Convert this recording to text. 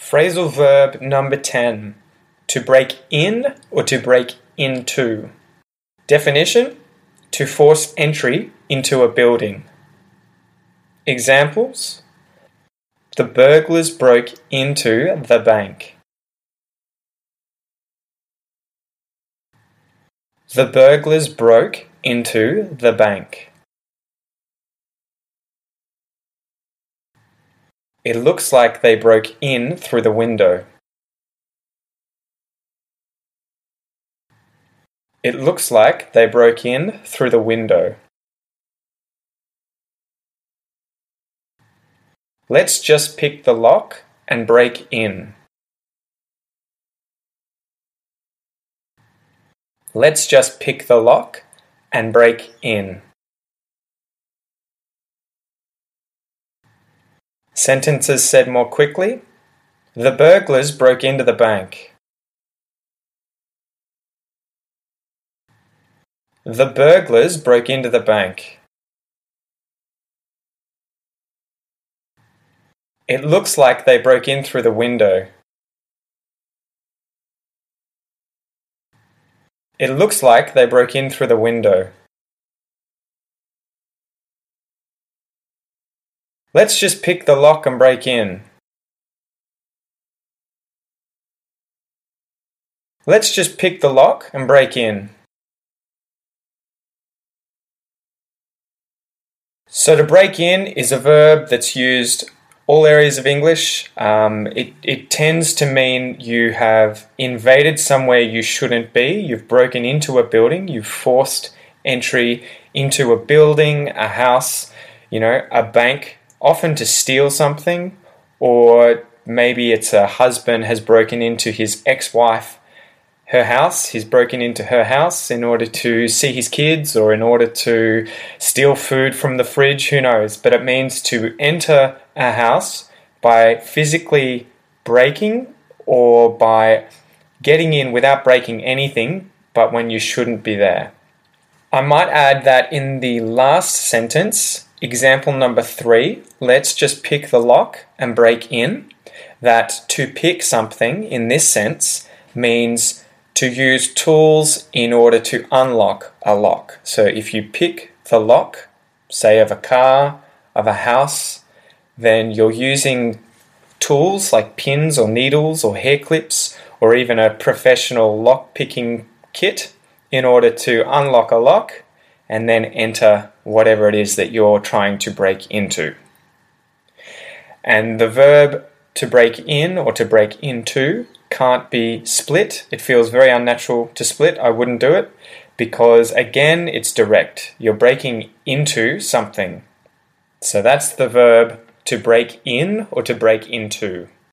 Phrasal verb number 10 to break in or to break into. Definition to force entry into a building. Examples The burglars broke into the bank. The burglars broke into the bank. It looks like they broke in through the window. It looks like they broke in through the window. Let's just pick the lock and break in. Let's just pick the lock and break in. Sentences said more quickly. The burglars broke into the bank. The burglars broke into the bank. It looks like they broke in through the window. It looks like they broke in through the window. Let's just pick the lock and break in. Let's just pick the lock and break in. So to break in is a verb that's used all areas of English. Um, it, it tends to mean you have invaded somewhere you shouldn't be. You've broken into a building. You've forced entry into a building, a house, you know, a bank, often to steal something, or maybe it's a husband has broken into his ex wife her house. He's broken into her house in order to see his kids or in order to steal food from the fridge, who knows. But it means to enter a house by physically breaking or by getting in without breaking anything, but when you shouldn't be there. I might add that in the last sentence, Example number three, let's just pick the lock and break in. That to pick something in this sense means to use tools in order to unlock a lock. So if you pick the lock, say of a car, of a house, then you're using tools like pins or needles or hair clips or even a professional lock picking kit in order to unlock a lock and then enter whatever it is that you're trying to break into. And the verb to break in or to break into can't be split. It feels very unnatural to split. I wouldn't do it because, again, it's direct. You're breaking into something. So that's the verb to break in or to break into.